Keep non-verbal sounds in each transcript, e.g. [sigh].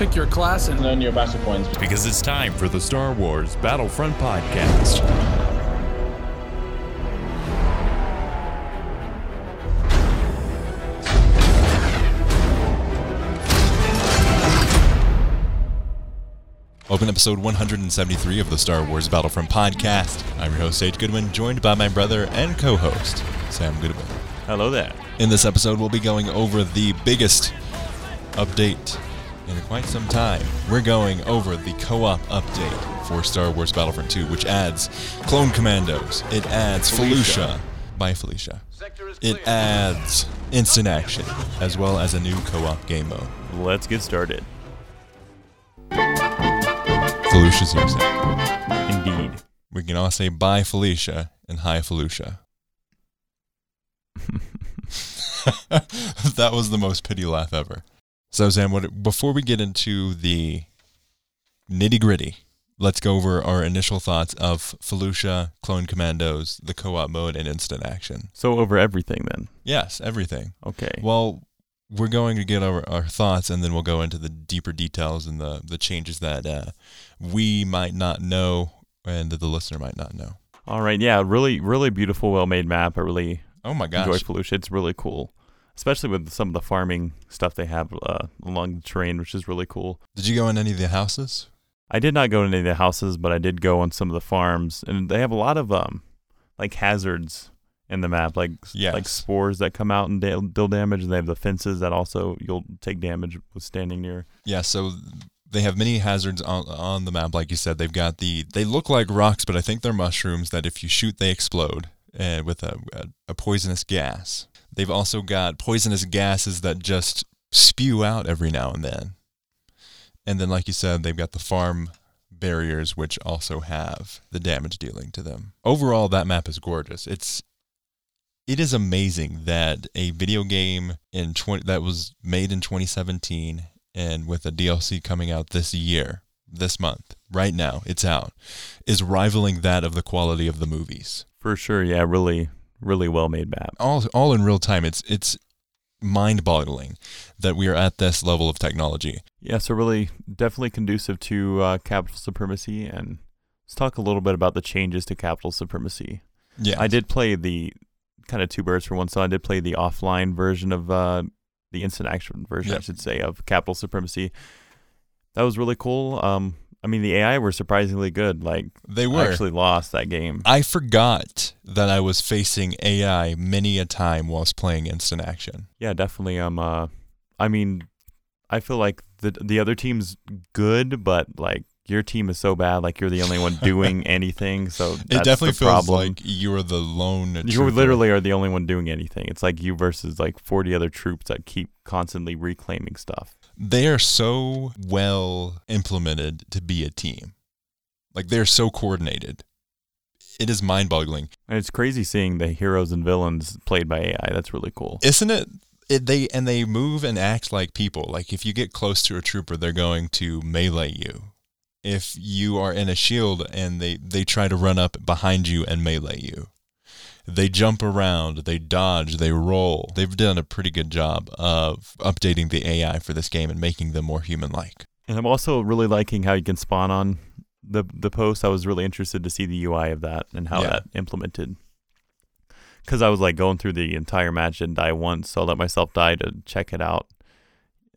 pick your class and earn your battle points. Because it's time for the Star Wars Battlefront Podcast. Welcome to episode 173 of the Star Wars Battlefront Podcast. I'm your host, Sage Goodwin, joined by my brother and co host, Sam Goodwin. Hello there. In this episode, we'll be going over the biggest update in quite some time. We're going over the co op update for Star Wars Battlefront 2, which adds Clone Commandos, it adds Felucia, by Felicia, it adds instant action, as well as a new co op game mode. Let's get started. Felicia's here, Sam. Indeed. We can all say bye, Felicia, and hi, Felicia. [laughs] [laughs] that was the most pity laugh ever. So, Sam, what, before we get into the nitty gritty, let's go over our initial thoughts of Felucia, Clone Commandos, the co op mode, and instant action. So, over everything then? Yes, everything. Okay. Well, we're going to get our, our thoughts and then we'll go into the deeper details and the, the changes that uh, we might not know and the listener might not know. All right. Yeah. Really, really beautiful, well made map. I really Oh my gosh. enjoy Felucia. It's really cool, especially with some of the farming stuff they have uh, along the terrain, which is really cool. Did you go in any of the houses? I did not go in any of the houses, but I did go on some of the farms, and they have a lot of um, like hazards in the map, like Yes. like spores that come out and deal damage. And they have the fences that also you'll take damage with standing near. Yeah, so they have many hazards on, on the map. Like you said, they've got the, they look like rocks, but I think they're mushrooms that if you shoot, they explode and with a, a, a poisonous gas. They've also got poisonous gases that just spew out every now and then. And then, like you said, they've got the farm barriers, which also have the damage dealing to them. Overall, that map is gorgeous. It's it is amazing that a video game in 20, that was made in 2017 and with a DLC coming out this year, this month, right now, it's out, is rivaling that of the quality of the movies. For sure, yeah, really, really well made map. All all in real time. It's it's mind-boggling that we are at this level of technology. Yeah, so really, definitely conducive to uh, capital supremacy. And let's talk a little bit about the changes to capital supremacy. Yeah. I did play the kind of two birds for one So I did play the offline version of uh, the instant action version, I should say, of capital supremacy. That was really cool. Um, I mean, the AI were surprisingly good. Like, They I were. actually lost that game. I forgot that I was facing AI many a time whilst playing instant action. Yeah, definitely. Um, uh, I mean, I feel like the the other team's good, but like your team is so bad, like you're the only one [laughs] doing anything. So It definitely feels problem. like you are the lone. you trooper. literally are the only one doing anything. It's like you versus like 40 other troops that keep constantly reclaiming stuff. They are so well implemented to be a team. Like they're so coordinated. It is mind boggling. And it's crazy seeing the heroes and villains played by AI. That's really cool. Isn't it? it? They and they move and act like people. Like if you get close to a trooper, they're going to melee you. If you are in a shield and they, they try to run up behind you and melee you. They jump around, they dodge, they roll. They've done a pretty good job of updating the AI for this game and making them more human like. And I'm also really liking how you can spawn on the the post. I was really interested to see the UI of that and how Yeah. that implemented. Because I was like going through the entire match and die once, so I let myself die to check it out.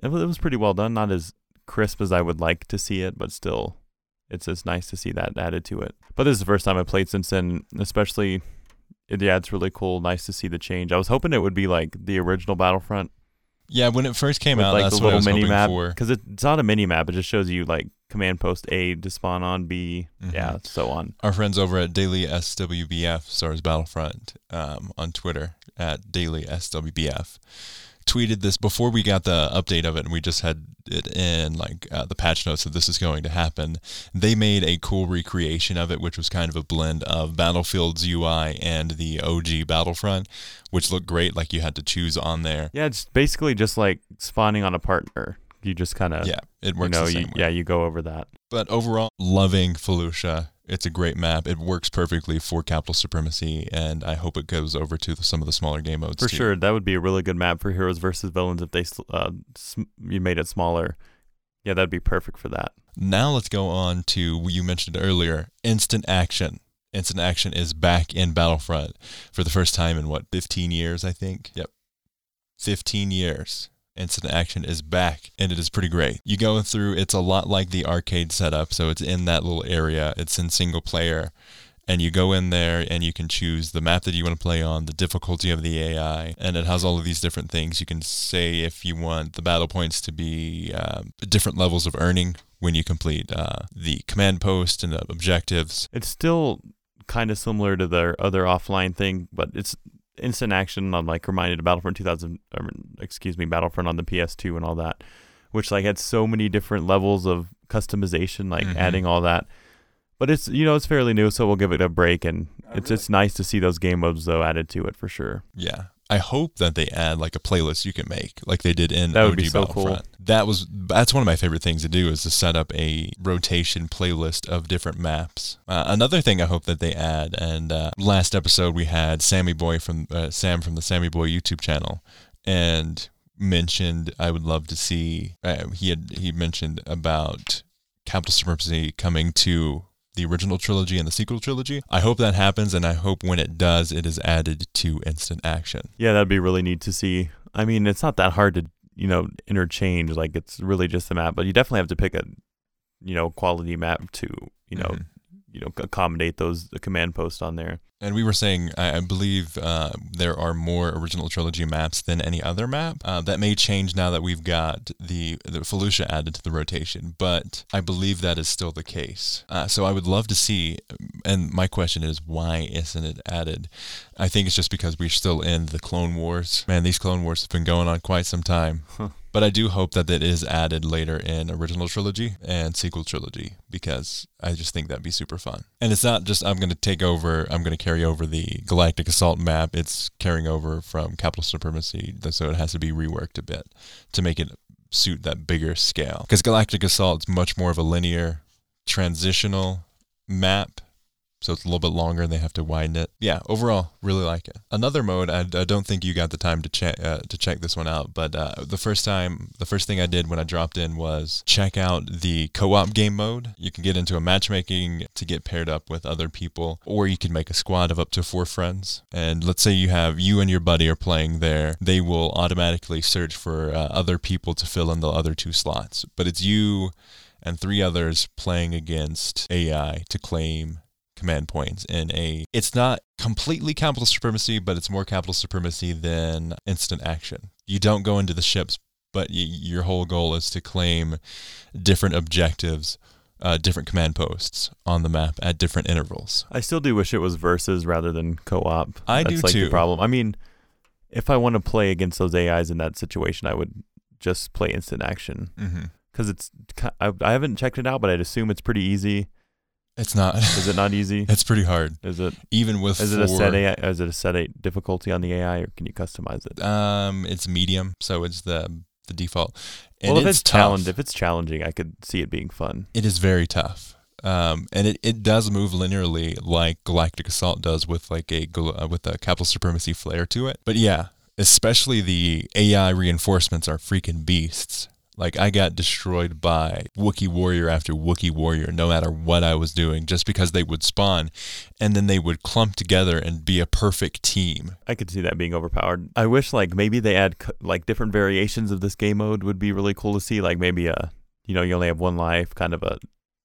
It was, it was pretty well done. Not as crisp as I would like to see it, but still, it's just nice to see that added to it. But this is the first time I played since then, especially. It, yeah, it's really cool. Nice to see the change. I was hoping it would be like the original Battlefront, Yeah, when it first came out, like that's the what I little was mini map for. because it's not a mini map. It just shows you like command post A to spawn on B, Mhm. yeah, so on. Our friends over at Daily SWBF, Stars Battlefront, um, on Twitter at Daily SWBF, tweeted this before we got the update of it, and we just had it in like uh, the patch notes that this is going to happen. They made a cool recreation of it, which was kind of a blend of Battlefield's UI and the OG Battlefront, which looked great. Like you had to choose on there. Yeah, it's basically just like spawning on a partner. You just kind of Yeah, it you works know the same you, yeah you go over that. But overall, loving Felucia. It's a great map. It works perfectly for capital supremacy, and I hope it goes over to the, some of the smaller game modes For too. sure, that would be a really good map for heroes versus villains if they uh, sm- you made it smaller. Yeah, that'd be perfect for that. Now let's go on to what you mentioned earlier, instant action. Instant action is back in Battlefront for the first time in what 15 years, I think. Yep. 15 years. Instant action is back and it is pretty great. You go through it's a lot like the arcade setup, so it's in that little area. It's in single player and you go in there and you can choose the map that you want to play on, the difficulty of the AI, and it has all of these different things. You can say if you want the battle points to be uh, different levels of earning when you complete uh, the command post and the objectives. It's still kind of similar to their other offline thing, but it's instant action. I'm like reminded of Battlefront 2000, or, excuse me, Battlefront on the PS2 and all that, which like had so many different levels of customization, like Mhm. adding all that. But it's you know it's fairly new, so we'll give it a break, and it's it's nice to see those game modes though added to it for sure. Yeah. I hope that they add like a playlist you can make, like they did in That would OG be so cool. That was that's one of my favorite things to do is to set up a rotation playlist of different maps. Uh, another thing I hope that they add, and uh, last episode we had Sammy Boy from uh, Sam from the Sammy Boy YouTube channel, and mentioned I would love to see. Uh, he had he mentioned about Capital Supremacy coming to the original trilogy and the sequel trilogy. I hope that happens, and I hope when it does, it is added to instant action. Yeah, that'd be really neat to see. I mean, it's not that hard to you know interchange. Like it's really just the map, but you definitely have to pick a you know quality map to you know Mhm. You know accommodate those the command posts on there. And we were saying, I, I believe uh, there are more original trilogy maps than any other map. Uh, that may change now that we've got the, the Felucia added to the rotation, but I believe that is still the case. Uh, so I would love to see, and my question is, why isn't it added? I think it's just because we're still in the Clone Wars. Man, these Clone Wars have been going on quite some time. Huh. But I do hope that it is added later in original trilogy and sequel trilogy because I just think that'd be super fun. And it's not just I'm going to take over, I'm going to carry over the Galactic Assault map. It's carrying over from Capital Supremacy, so it has to be reworked a bit to make it suit that bigger scale. Because Galactic Assault is much more of a linear, transitional map. So it's a little bit longer and they have to widen it. Yeah, overall, really like it. Another mode, I, I don't think you got the time to check uh, to check this one out, but uh, the first time, the first thing I did when I dropped in was check out the co-op game mode. You can get into a matchmaking to get paired up with other people, or you can make a squad of up to four friends. And let's say you have you and your buddy are playing there, they will automatically search for uh, other people to fill in the other two slots. But it's you and three others playing against AI to claim command points in a it's not completely capital supremacy but it's more capital supremacy than instant action you don't go into the ships but y- your whole goal is to claim different objectives uh, different command posts on the map at different intervals I still do wish it was versus rather than co-op. I That's do like too. The problem. I mean, if I want to play against those AIs in that situation, I would just play instant action mm-hmm. because it's I, I haven't checked it out, but I'd assume it's pretty easy. It's not Is it not easy? [laughs] it's pretty hard Is it? even with Is it a four- set AI? Is it a set A difficulty on the AI, or can you customize it? um it's medium so it's the the default and well, if it's, challenge, if it's challenging, I could see it being fun. it is very tough. Um, and it, it does move linearly like Galactic Assault does with like a uh, with a capital supremacy flair to it. But yeah, especially the AI reinforcements are freaking beasts. Like I got destroyed by Wookiee warrior after Wookiee warrior, no matter what I was doing, just because they would spawn, and then they would clump together and be a perfect team. I could see that being overpowered. I wish like maybe they add like different variations of this game mode would be really cool to see. Like maybe a you know you only have one life, kind of a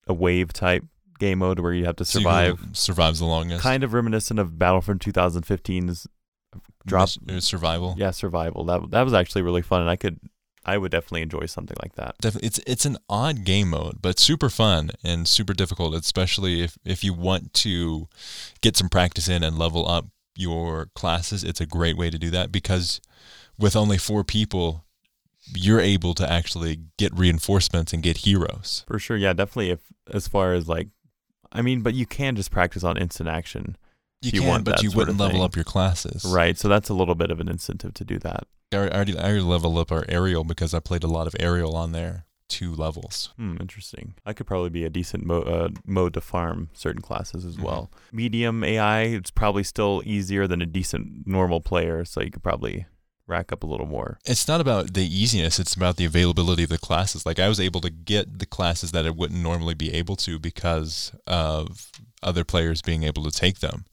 a wave type game mode where you have to survive. survives the longest. Kind of reminiscent of Battlefront 2015's drop. Uh, survival. Yeah, survival. That that was actually really fun, and I could I would definitely enjoy something like that. Definitely, it's it's an odd game mode, but super fun and super difficult, especially if if you want to get some practice in and level up your classes. It's a great way to do that because with only four people, you're able to actually get reinforcements and get heroes. For sure, yeah, definitely. If as far as like, I mean, but you can just practice on instant action, You, You can, want but you wouldn't level up your classes. right? So that's a little bit of an incentive to do that. I already, I already leveled up our aerial because I played a lot of aerial on there. Two levels. Hmm, interesting. I could probably be a decent mo- uh, mode to farm certain classes as Mhm. well. Medium AI, it's probably still easier than a decent normal player, so you could probably rack up a little more. It's not about the easiness, it's about the availability of the classes. Like I was able to get the classes that I wouldn't normally be able to because of other players being able to take them.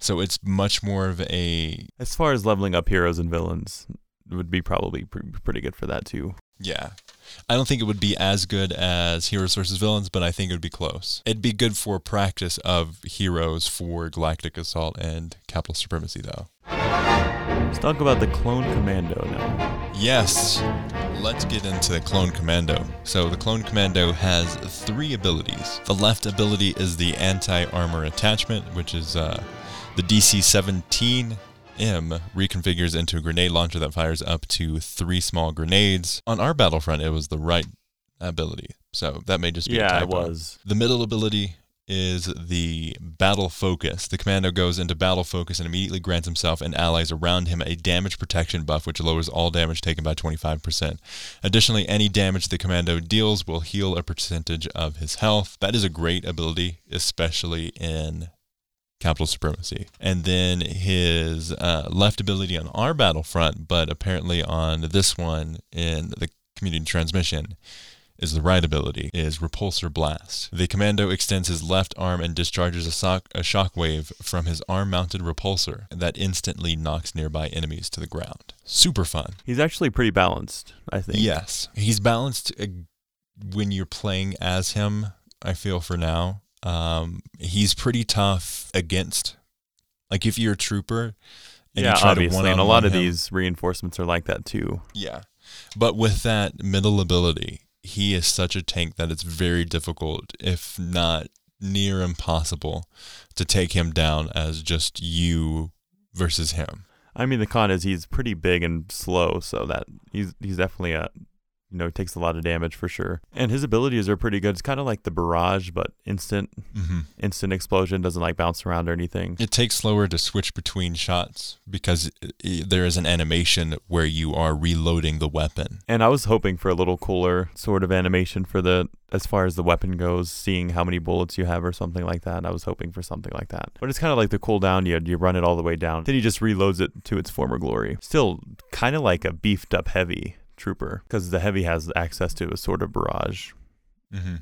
So it's much more of a As far as leveling up heroes and villains, would be probably pre- pretty good for that too. yeah. I don't think it would be as good as heroes versus villains, but I think it would be close. It'd be good for practice of heroes for Galactic Assault and Capital Supremacy, though. Let's talk about the Clone Commando now. Yes, let's get into the Clone Commando. So, the Clone Commando has three abilities. The left ability is the anti armor attachment, which is uh, the DC 17 M reconfigures into a grenade launcher that fires up to three small grenades. On our battlefront, it was the right ability. So, that may just be a Yeah, it was. The middle ability is the battle focus. The commando goes into battle focus and immediately grants himself and allies around him a damage protection buff, which lowers all damage taken by 25%. Additionally, any damage the commando deals will heal a percentage of his health. That is a great ability, especially in capital supremacy. And then his uh, left ability on our battlefront, but apparently on this one in the community transmission, is the right ability, is Repulsor Blast. The commando extends his left arm and discharges a, sock, a shockwave from his arm-mounted repulsor that instantly knocks nearby enemies to the ground. Super fun. He's actually pretty balanced, I think. Yes, he's balanced uh, when you're playing as him. I feel for now, um, he's pretty tough against. Like if you're a trooper, and yeah, you try obviously, to and a lot of him- these reinforcements are like that too. yeah. But with that middle ability, he is such a tank that it's very difficult, if not near impossible, to take him down as just you versus him. I mean, the con is he's pretty big and slow, so that he's he's definitely a you know it takes a lot of damage for sure. And his abilities are pretty good. It's kind of like the barrage, but instant hmm instant explosion doesn't like bounce around or anything. It takes slower to switch between shots because there is an animation where you are reloading the weapon. And I was hoping for a little cooler sort of animation for the as far as the weapon goes, seeing how many bullets you have or something like that. I was hoping for something like that. But it's kind of like the cooldown. You you run it all the way down, then he just reloads it to its former glory. Still kind of like a beefed up heavy trooper because the heavy has access to a sort of barrage Mm-hmm.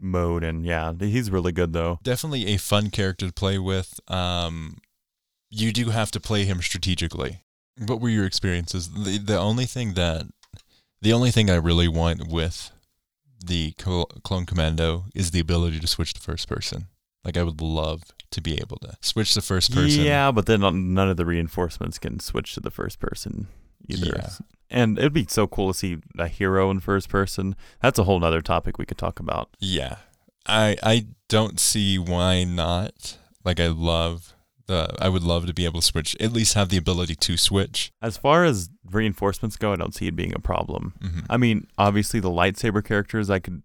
mode, and yeah, he's really good though. Definitely a fun character to play with. Um, you do have to play him strategically. What were your experiences? The the only thing that the only thing I really want with the Clone Commando is the ability to switch to first person. Like I would love to be able to switch to first person. Yeah, but then none of the reinforcements can switch to the first person either. Yeah. And it'd be so cool to see a hero in first person. That's a whole nother topic we could talk about. Yeah. I I don't see why not. Like I love the I would love to be able to switch, at least have the ability to switch. As far as reinforcements go, I don't see it being a problem. hmm I mean, obviously the lightsaber characters, I could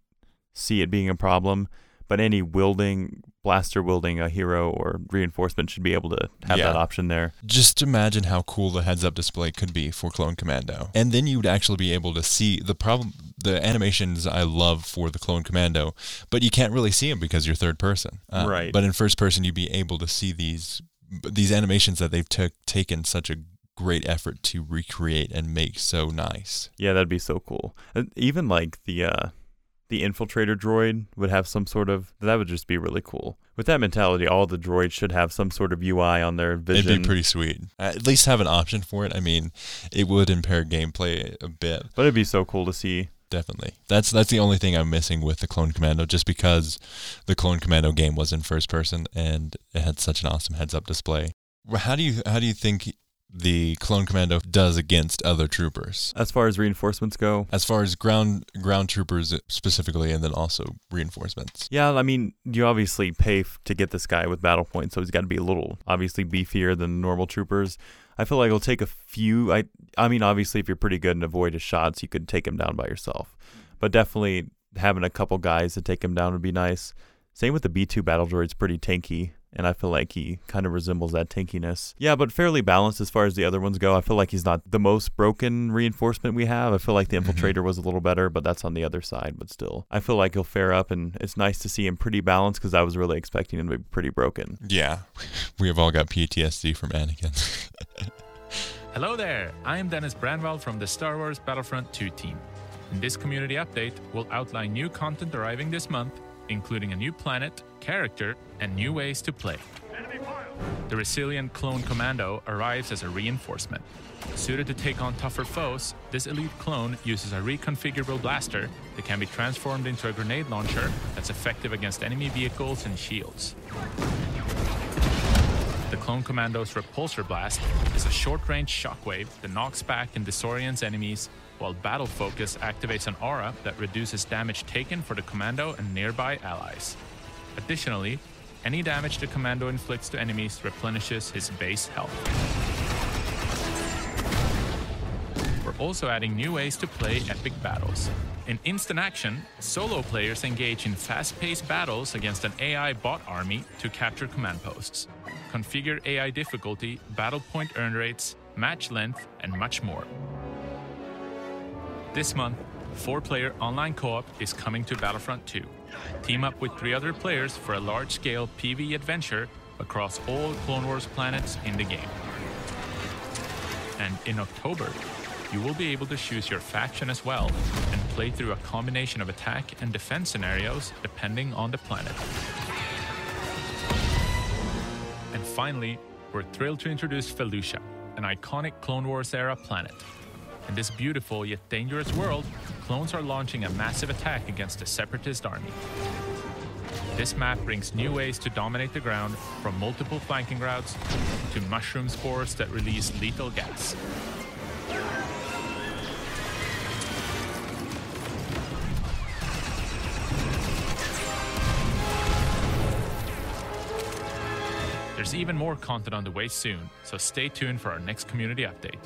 see it being a problem, but any wielding, blaster wielding a hero or reinforcement should be able to have Yeah. that option there. Just imagine how cool the heads up display could be for Clone Commando. And then you would actually be able to see the problem the animations I love for the Clone Commando, but you can't really see them because you're third person. Uh, Right. But in first person you'd be able to see these these animations that they've took taken such a great effort to recreate and make so nice. Yeah, that'd be so cool. Even like the uh, the infiltrator droid would have some sort of that would just be really cool. With that mentality, all the droids should have some sort of UI on their vision. It'd be pretty sweet. At least have an option for it. I mean, it would impair gameplay a bit, but it'd be so cool to see. definitely. That's that's the only thing I'm missing with the Clone Commando, just because the Clone Commando game was in first person and it had such an awesome heads-up display. How do you how do you think the Clone Commando does against other troopers? As far as reinforcements go, As far as ground ground troopers specifically, and then also reinforcements. yeah, I mean, you obviously pay f- to get this guy with battle points, so he's got to be a little obviously beefier than normal troopers. I feel like it'll take a few. I I mean, obviously, if you're pretty good and avoid his shots, you could take him down by yourself. But definitely having a couple guys to take him down would be nice. Same with the B2 battle droid's pretty tanky, and I feel like he kind of resembles that tankiness. Yeah, but fairly balanced as far as the other ones go. I feel like he's not the most broken reinforcement we have. I feel like the Mhm. infiltrator was a little better, but that's on the other side. But still, I feel like he'll fare up, and it's nice to see him pretty balanced because I was really expecting him to be pretty broken. Yeah, [laughs] we have all got PTSD from Anakin. [laughs] Hello there, I am Dennis Brännvall from the Star Wars Battlefront 2 team. In this community update, we'll outline new content arriving this month, including a new planet, character, and new ways to play. The resilient clone commando arrives as a reinforcement. Suited to take on tougher foes, this elite clone uses a reconfigurable blaster that can be transformed into a grenade launcher that's effective against enemy vehicles and shields. The Clone Commando's Repulsor Blast is a short-range shockwave that knocks back and disorients enemies, while Battle Focus activates an aura that reduces damage taken for the Commando and nearby allies. Additionally, any damage the Commando inflicts to enemies replenishes his base health. We're also adding new ways to play epic battles. In instant action, solo players engage in fast paced battles against an AI bot army to capture command posts configure AI difficulty, battle point earn rates, match length, and much more. This month, four player online co op is coming to Battlefront 2. Team up with three other players for a large scale PvE adventure across all Clone Wars planets in the game. And in October, you will be able to choose your faction as well and play through a combination of attack and defense scenarios depending on the planet. And finally, we're thrilled to introduce Felucia, an iconic Clone Wars era planet. In this beautiful yet dangerous world, clones are launching a massive attack against a separatist army. This map brings new ways to dominate the ground, from multiple flanking routes to mushroom spores that release lethal gas. There's even more content on the way soon, so stay tuned for our next community update.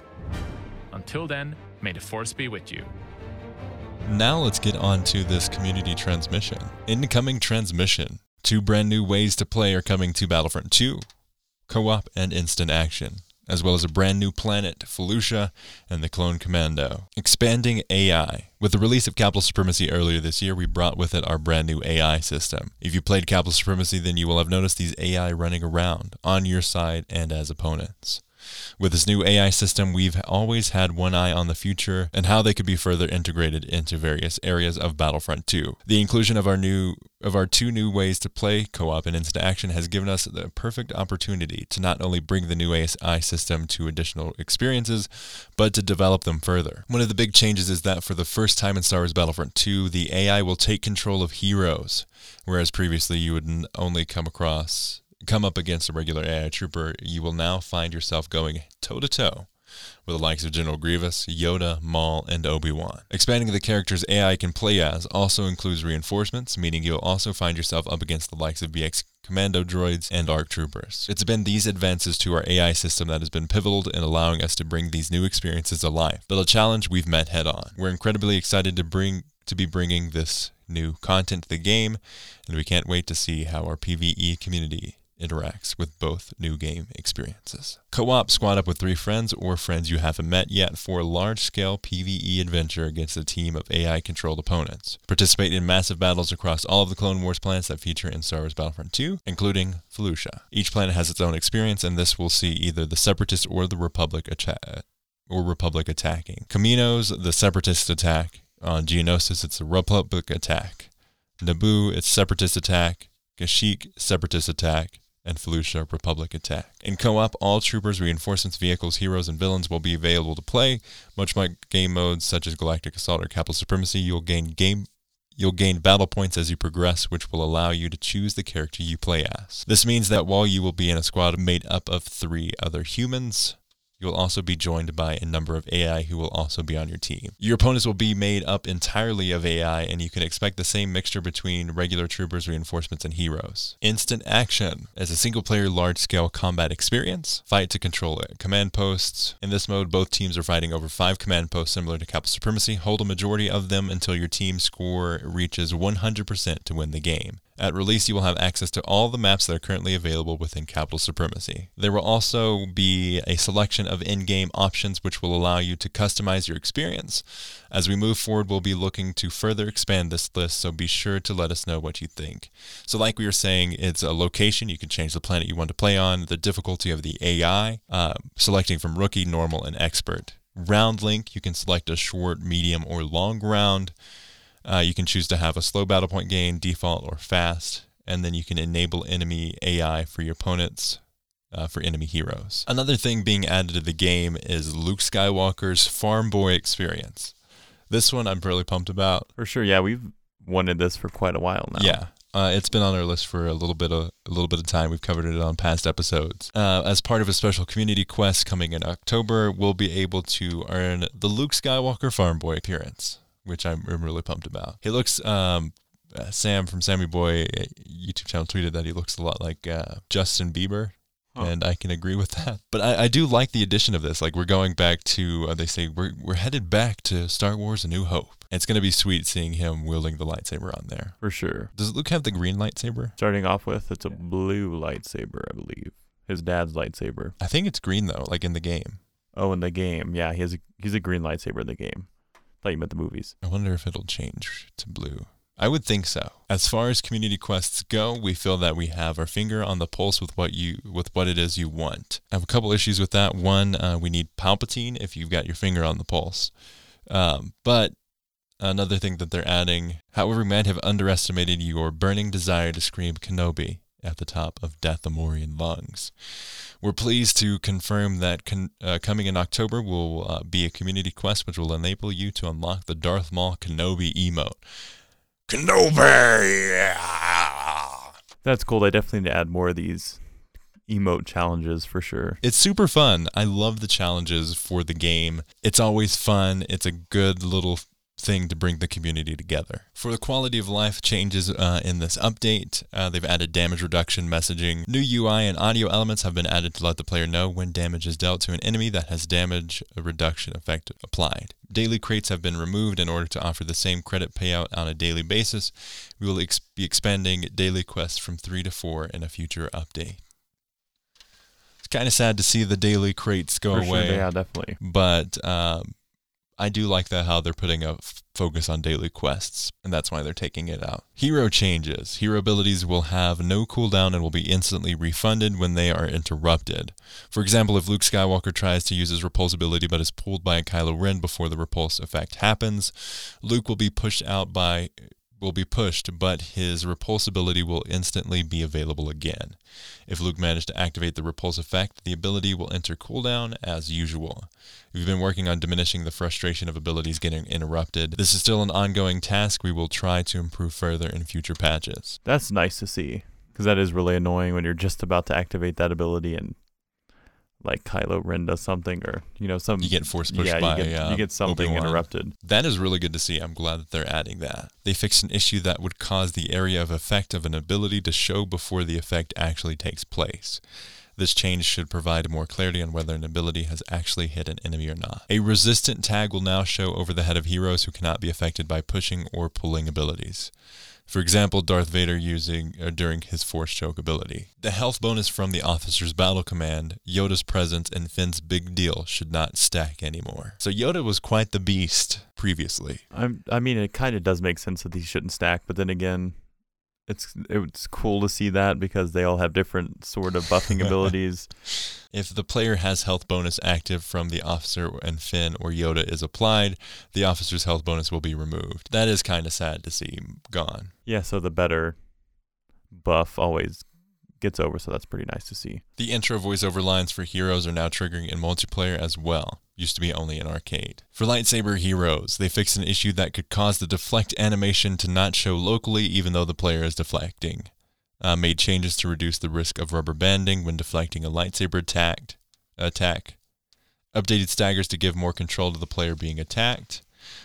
Until then, may the Force be with you. Now let's get on to this community transmission. Incoming transmission. Two brand new ways to play are coming to Battlefront 2 co op and instant action as well as a brand new planet, Felucia, and the Clone Commando. Expanding AI. With the release of Capital Supremacy earlier this year, we brought with it our brand new AI system. If you played Capital Supremacy, then you will have noticed these AI running around on your side and as opponents. With this new AI system, we've always had one eye on the future and how they could be further integrated into various areas of Battlefront 2. The inclusion of our new of our two new ways to play co-op and instant action has given us the perfect opportunity to not only bring the new AI system to additional experiences, but to develop them further. One of the big changes is that for the first time in Star Wars Battlefront 2, the AI will take control of heroes, whereas previously you would only come across come up against a regular AI trooper, you will now find yourself going toe to toe with the likes of General Grievous, Yoda, Maul, and Obi-Wan. Expanding the characters AI can play as also includes reinforcements, meaning you'll also find yourself up against the likes of BX commando droids and ARC troopers. It's been these advances to our AI system that has been pivotal in allowing us to bring these new experiences alive. But a challenge we've met head on. We're incredibly excited to bring to be bringing this new content to the game, and we can't wait to see how our PvE community interacts with both new game experiences. Co op squad up with three friends or friends you haven't met yet for a large scale PvE adventure against a team of AI controlled opponents. Participate in massive battles across all of the Clone Wars planets that feature in Star Wars Battlefront 2, including Felucia. Each planet has its own experience, and this will see either the Separatists or the Republic attack. Or Republic attacking. Kaminos, the Separatist attack. On Geonosis, it's a Republic attack. Naboo, it's Separatist attack. Kashyyyk, Separatist attack and Felucia Republic Attack. In co-op, all troopers, reinforcements, vehicles, heroes, and villains will be available to play. Much like game modes such as Galactic Assault or Capital Supremacy, you'll gain game You'll gain battle points as you progress, which will allow you to choose the character you play as. This means that while you will be in a squad made up of three other humans, you will also be joined by a number of AI who will also be on your team. Your opponents will be made up entirely of AI, and you can expect the same mixture between regular troopers, reinforcements, and heroes. Instant action. As a single player large scale combat experience, fight to control it. Command posts. In this mode, both teams are fighting over five command posts similar to Capital Supremacy. Hold a majority of them until your team score reaches 100% to win the game. At release, you will have access to all the maps that are currently available within Capital Supremacy. There will also be a selection of in game options which will allow you to customize your experience. As we move forward, we'll be looking to further expand this list, so be sure to let us know what you think. So, like we were saying, it's a location. You can change the planet you want to play on, the difficulty of the AI, uh, selecting from rookie, normal, and expert. Round link, you can select a short, medium, or long round. Uh, you can choose to have a slow battle point gain, default, or fast, and then you can enable enemy AI for your opponents. Uh, for enemy heroes. Another thing being added to the game is Luke Skywalker's Farm Boy experience. This one I'm really pumped about. For sure, yeah, we've wanted this for quite a while now. Yeah, uh, it's been on our list for a little bit of a little bit of time. We've covered it on past episodes. Uh, as part of a special community quest coming in October, we'll be able to earn the Luke Skywalker Farm Boy appearance which I'm, I'm really pumped about. He looks, um, uh, Sam from Sammy Boy uh, YouTube channel tweeted that he looks a lot like uh, Justin Bieber. Huh. And I can agree with [laughs] that. But I, I do like the addition of this. Like we're going back to, uh, they say we're we're headed back to Star Wars: A New Hope. It's gonna be sweet seeing him wielding the lightsaber on there. For sure. Does Luke have the green lightsaber? Starting off with, it's a blue lightsaber, I believe. His dad's lightsaber. I think it's green though, like in the game. Oh, in the game, yeah, he has a, he's a green lightsaber in the game. Thought you meant the movies. I wonder if it'll change to blue. I would think so. As far as community quests go, we feel that we have our finger on the pulse with what you with what it is you want. I have a couple issues with that. One, uh, we need Palpatine if you've got your finger on the pulse. Um, but another thing that they're adding, however, we might have underestimated your burning desire to scream Kenobi at the top of Dathomirian lungs. We're pleased to confirm that con- uh, coming in October will uh, be a community quest which will enable you to unlock the Darth Maul Kenobi emote. Kenobi! That's cool. I definitely need to add more of these emote challenges for sure. It's super fun. I love the challenges for the game. It's always fun. It's a good little thing to bring the community together. For the quality of life changes uh, in this update, uh, they've added damage reduction messaging. New UI and audio elements have been added to let the player know when damage is dealt to an enemy that has damage reduction effect applied. Daily crates have been removed in order to offer the same credit payout on a daily basis. We will ex- be expanding daily quests from 3 to 4 in a future update It's kind of sad to see the daily crates go For away. Yeah, definitely. But um, I do like that how they're putting a f- focus on daily quests, and that's why they're taking it out. Hero changes. Hero abilities will have no cooldown and will be instantly refunded when they are interrupted. For example, if Luke Skywalker tries to use his repulse ability but is pulled by a Kylo Ren before the repulse effect happens, Luke will be pushed out by will be pushed, but his repulse ability will instantly be available again. If Luke managed to activate the repulse effect, the ability will enter cooldown as usual. If you've been working on diminishing the frustration of abilities getting interrupted, this is still an ongoing task we will try to improve further in future patches. That's nice to see, because that is really annoying when you're just about to activate that ability and like Kylo Ren does something, or you know, some You get force pushed yeah, by you get, uh, you get something Obi-Wan. interrupted. That is really good to see. I'm glad that they're adding that. They fixed an issue that would cause the area of effect of an ability to show before the effect actually takes place. This change should provide more clarity on whether an ability has actually hit an enemy or not. A resistant tag will now show over the head of heroes who cannot be affected by pushing or pulling abilities. For example, Darth Vader using uh, during his Force Choke ability. The health bonus from the officer's battle command, Yoda's presence, and Finn's big deal should not stack anymore. So Yoda was quite the beast previously. I'm, I mean, it kind of does make sense that these shouldn't stack, but then again, it's it's cool to see that because they all have different sort of buffing [laughs] abilities. If the player has health bonus active from the officer and Finn or Yoda is applied, the officer's health bonus will be removed. That is kind of sad to see gone. Yeah, so the better buff always gets over, so that's pretty nice to see. The intro voiceover lines for heroes are now triggering in multiplayer as well. Used to be only in arcade. For lightsaber heroes, they fixed an issue that could cause the deflect animation to not show locally even though the player is deflecting. Uh, made changes to reduce the risk of rubber banding when deflecting a lightsaber attacked, attack. Updated staggers to give more control to the player being attacked.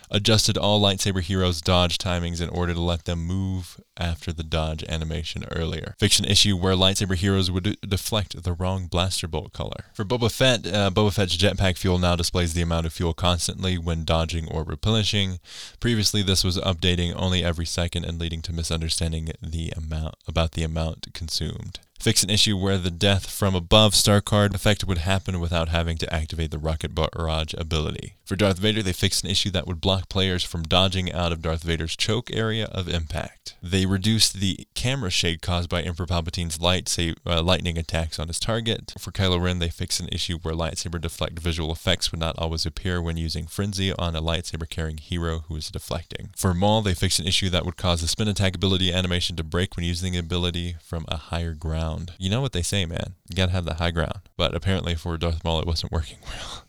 Adjusted all lightsaber heroes' dodge timings in order to let them move after the dodge animation earlier. An issue where lightsaber heroes would de- deflect the wrong blaster bolt color. For Boba Fett, uh, Boba Fett's jetpack fuel now displays the amount of fuel constantly when dodging or replenishing. Previously, this was updating only every second and leading to misunderstanding the amount about the amount consumed fix an issue where the death from above star card effect would happen without having to activate the rocket barrage ability. For Darth Vader, they fixed an issue that would block players from dodging out of Darth Vader's choke area of impact. They reduced the camera shake caused by Emperor Palpatine's light uh, lightning attacks on his target. For Kylo Ren, they fixed an issue where lightsaber deflect visual effects would not always appear when using Frenzy on a lightsaber carrying hero who is deflecting. For Maul, they fixed an issue that would cause the spin attack ability animation to break when using the ability from a higher ground. You know what they say, man. You gotta have the high ground. But apparently for Darth Maul, it wasn't working [laughs] well.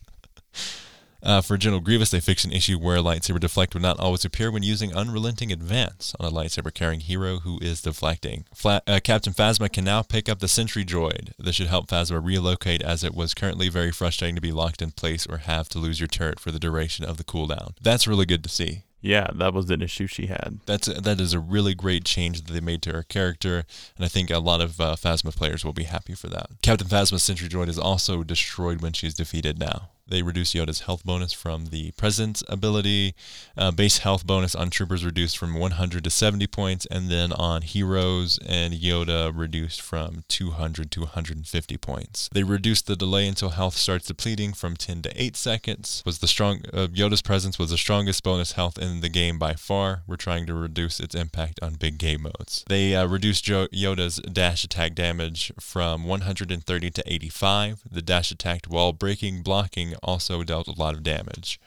Uh, for General Grievous, they fixed an issue where lightsaber deflect would not always appear when using Unrelenting Advance on a lightsaber carrying hero who is deflecting. Flat, uh, Captain Phasma can now pick up the Sentry Droid. This should help Phasma relocate as it was currently very frustrating to be locked in place or have to lose your turret for the duration of the cooldown. That's really good to see. Yeah, that was an issue she had. That's a, that is a really great change that they made to her character, and I think a lot of uh, Phasma players will be happy for that. Captain Phasma's Sentry Droid is also destroyed when she's defeated now. They reduce Yoda's health bonus from the Presence ability. Uh, base health bonus on troopers reduced from 100 to 70 points, and then on heroes and Yoda reduced from 200 to 150 points. They reduced the delay until health starts depleting from 10 to 8 seconds. Was the strong uh, Yoda's presence was the strongest bonus health in the game by far. We're trying to reduce its impact on big game modes. They uh, reduced jo- Yoda's dash attack damage from 130 to 85. The dash attack while breaking, blocking, also dealt a lot of damage.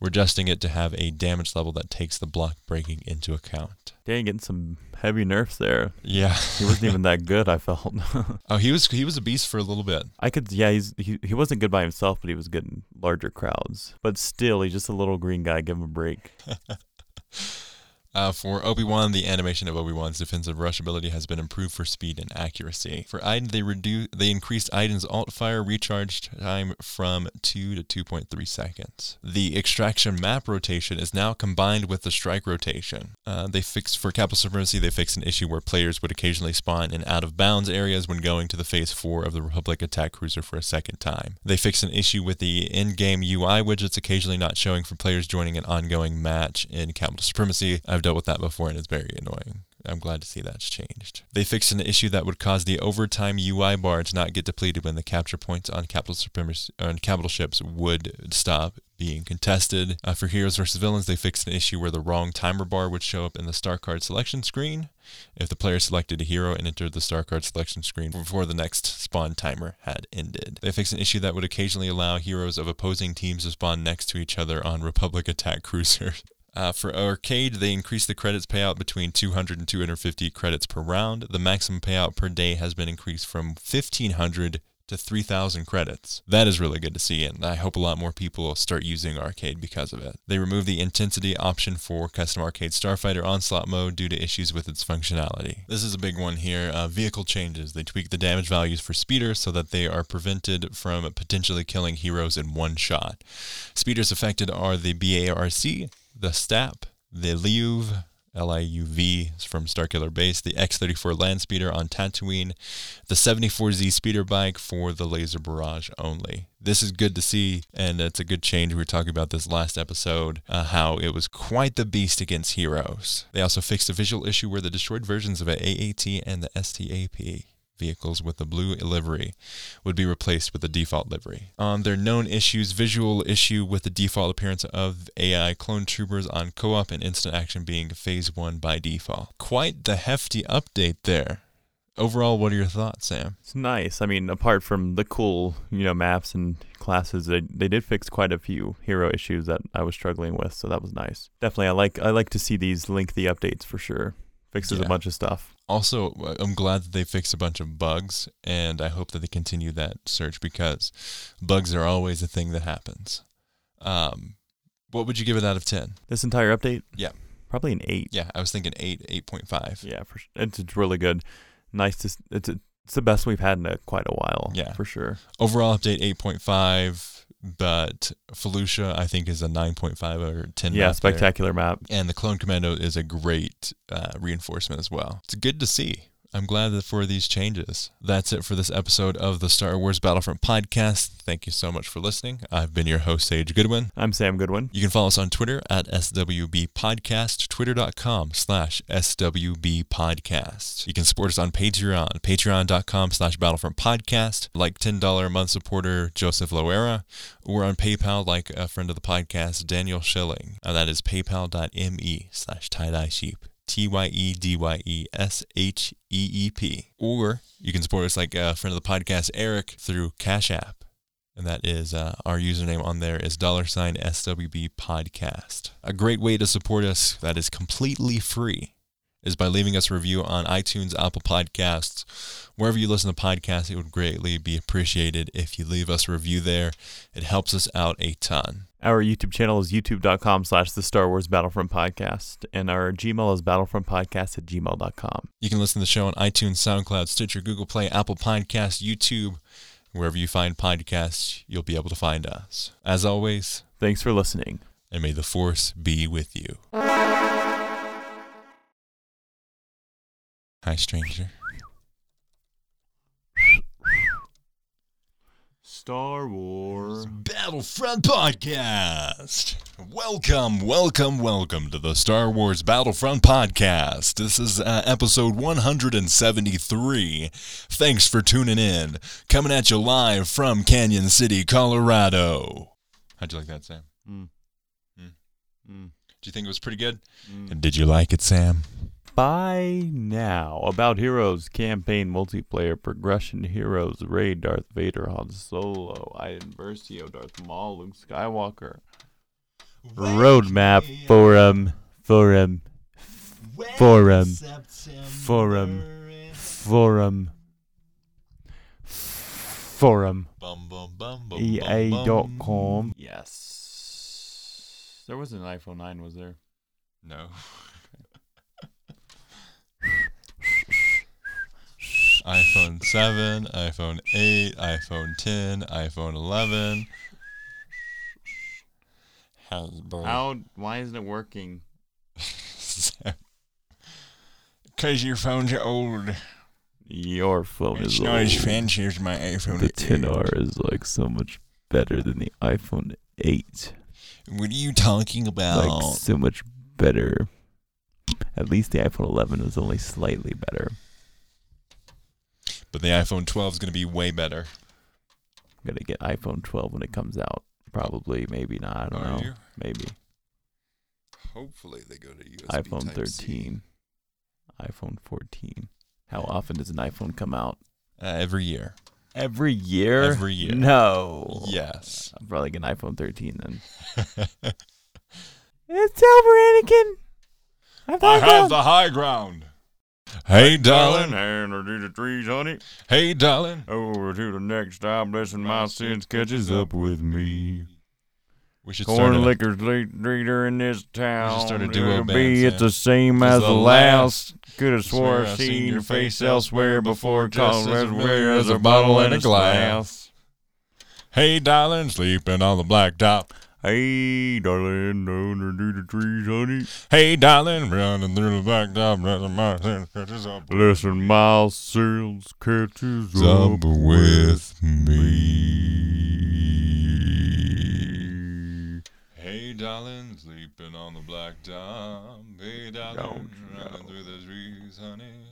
We're adjusting it to have a damage level that takes the block breaking into account. Dang, getting some heavy nerfs there. Yeah, he wasn't even that good. I felt. [laughs] oh, he was he was a beast for a little bit. I could, yeah, he's he, he wasn't good by himself, but he was good in larger crowds. But still, he's just a little green guy. Give him a break. [laughs] Uh, for Obi-Wan, the animation of Obi-Wan's defensive rush ability has been improved for speed and accuracy. For Iden, they reduce they increased Iden's alt fire recharge time from 2 to 2.3 seconds. The extraction map rotation is now combined with the strike rotation. Uh, they fixed for capital supremacy, they fixed an issue where players would occasionally spawn in out of bounds areas when going to the phase 4 of the Republic attack cruiser for a second time. They fixed an issue with the in-game UI widgets occasionally not showing for players joining an ongoing match in capital supremacy. I've dealt with that before and it's very annoying. I'm glad to see that's changed. They fixed an issue that would cause the overtime UI bar to not get depleted when the capture points on capital on capital ships would stop being contested. Uh, for heroes versus villains, they fixed an issue where the wrong timer bar would show up in the star card selection screen if the player selected a hero and entered the star card selection screen before the next spawn timer had ended. They fixed an issue that would occasionally allow heroes of opposing teams to spawn next to each other on Republic attack cruisers. [laughs] Uh, for arcade, they increased the credits payout between 200 and 250 credits per round. The maximum payout per day has been increased from 1,500 to 3,000 credits. That is really good to see, and I hope a lot more people start using arcade because of it. They removed the intensity option for custom arcade Starfighter Onslaught mode due to issues with its functionality. This is a big one here. Uh, vehicle changes. They tweaked the damage values for speeders so that they are prevented from potentially killing heroes in one shot. Speeders affected are the BARC, the STAP, the Liuv, L-I-U-V from Starkiller Base, the X-34 Land Speeder on Tatooine, the 74Z Speeder Bike for the Laser Barrage only. This is good to see, and it's a good change. We were talking about this last episode, uh, how it was quite the beast against heroes. They also fixed a visual issue where the destroyed versions of an AAT and the STAP vehicles with the blue livery would be replaced with the default livery. Um, on their known issues, visual issue with the default appearance of AI clone troopers on co-op and instant action being phase one by default. Quite the hefty update there. Overall, what are your thoughts, Sam? It's nice. I mean, apart from the cool, you know, maps and classes, they, they did fix quite a few hero issues that I was struggling with, so that was nice. Definitely, I like I like to see these lengthy updates for sure. Fixes yeah. a bunch of stuff also uh, i'm glad that they fixed a bunch of bugs and i hope that they continue that search because bugs are always a thing that happens. Um, what would you give it out of 10 this entire update? Yeah. Probably an 8 yeah i was thinking 8 8.5 yeah for sure. it's, it's really good. Nice to it's it's the best we've had in a, quite a while yeah. for sure. Overall update 8.5 but Felucia I think is a 9.5 or 10. yeah, map there. spectacular map. And the Clone Commando is a great uh, reinforcement as well. It's good to see. I'm glad that for these changes. That's it for this episode of the Star Wars Battlefront podcast. Thank you so much for listening. I've been your host, Sage Goodwin. I'm Sam Goodwin. You can follow us on Twitter at SWB Podcast, twitter.com slash SWB Podcast. You can support us on Patreon, patreon.com slash Battlefront Podcast, like $10 a month supporter Joseph Loera, or on PayPal like a friend of the podcast, Daniel Schilling. And that is paypal.me slash tie-dye sheep. T Y E D Y E S H E E P. Or you can support us like a friend of the podcast, Eric, through Cash App. And that is uh, our username on there is dollar sign SWB podcast. A great way to support us that is completely free is by leaving us a review on iTunes, Apple Podcasts, wherever you listen to podcasts. It would greatly be appreciated if you leave us a review there. It helps us out a ton. Our YouTube channel is youtube.com slash the Star Wars Battlefront Podcast, and our Gmail is battlefrontpodcast at gmail.com. You can listen to the show on iTunes, SoundCloud, Stitcher, Google Play, Apple Podcasts, YouTube. Wherever you find podcasts, you'll be able to find us. As always, Thanks for listening. and may the Force be with you. Hi, stranger. Star Wars. Battlefront Podcast. Welcome, welcome, welcome to the Star Wars Battlefront Podcast. This is uh, episode 173. Thanks for tuning in. Coming at you live from Cañon City, Colorado. How'd you like that, Sam? Mm. Mm. Mm. Did you think it was pretty good? Mm. And did you like it, Sam? By now, About Heroes campaign multiplayer progression heroes raid Darth Vader Han Solo Iden Versio Darth Maul Luke Skywalker. Roadmap forum forum forum forum forum forum Bum, bum, bum, bum, EA dot com. yes. There was an iPhone 9 was there? No. [laughs] iPhone 7, iPhone 8, iPhone 10, iPhone 11. Hasbro. how why isn't it working [laughs] Because your phone's old. your phone It's is not as old. fancy as my iPhone The 10R is like so much better than the iPhone 8. What are you talking about? Like so much better. At least the iPhone 11 is only slightly better. But the iPhone 12 is going to be way better. I'm gonna get iPhone 12 when it comes out. Probably, maybe not. I don't Are know. you? Maybe Hopefully they go to USB iPhone Type-C. 13, iPhone 14. How often does an iPhone come out? Uh, every year. Every year. Every year. No. Yes. I'm probably get an iPhone 13 then. [laughs] It's over, Anakin. I have the high ground. Hey, darling. and to the trees, honey. Hey, darling. Over to the next stop, blessing my sins catches up with me. We should start Corn a, liquor's leader in this town. We should start a duo It'll band, be it's the same as the the last. Could have swore I seen your face elsewhere before. just as as as a bottle and a glass. Hey, darling, sleeping on the blacktop. Hey, darling, under to the trees, honey. Hey, darling, running through the blacktop, running my sins catches up Listen, my sales catches up up with me. Hey, darling, sleeping on the blacktop. Hey, darling, running through the trees, honey.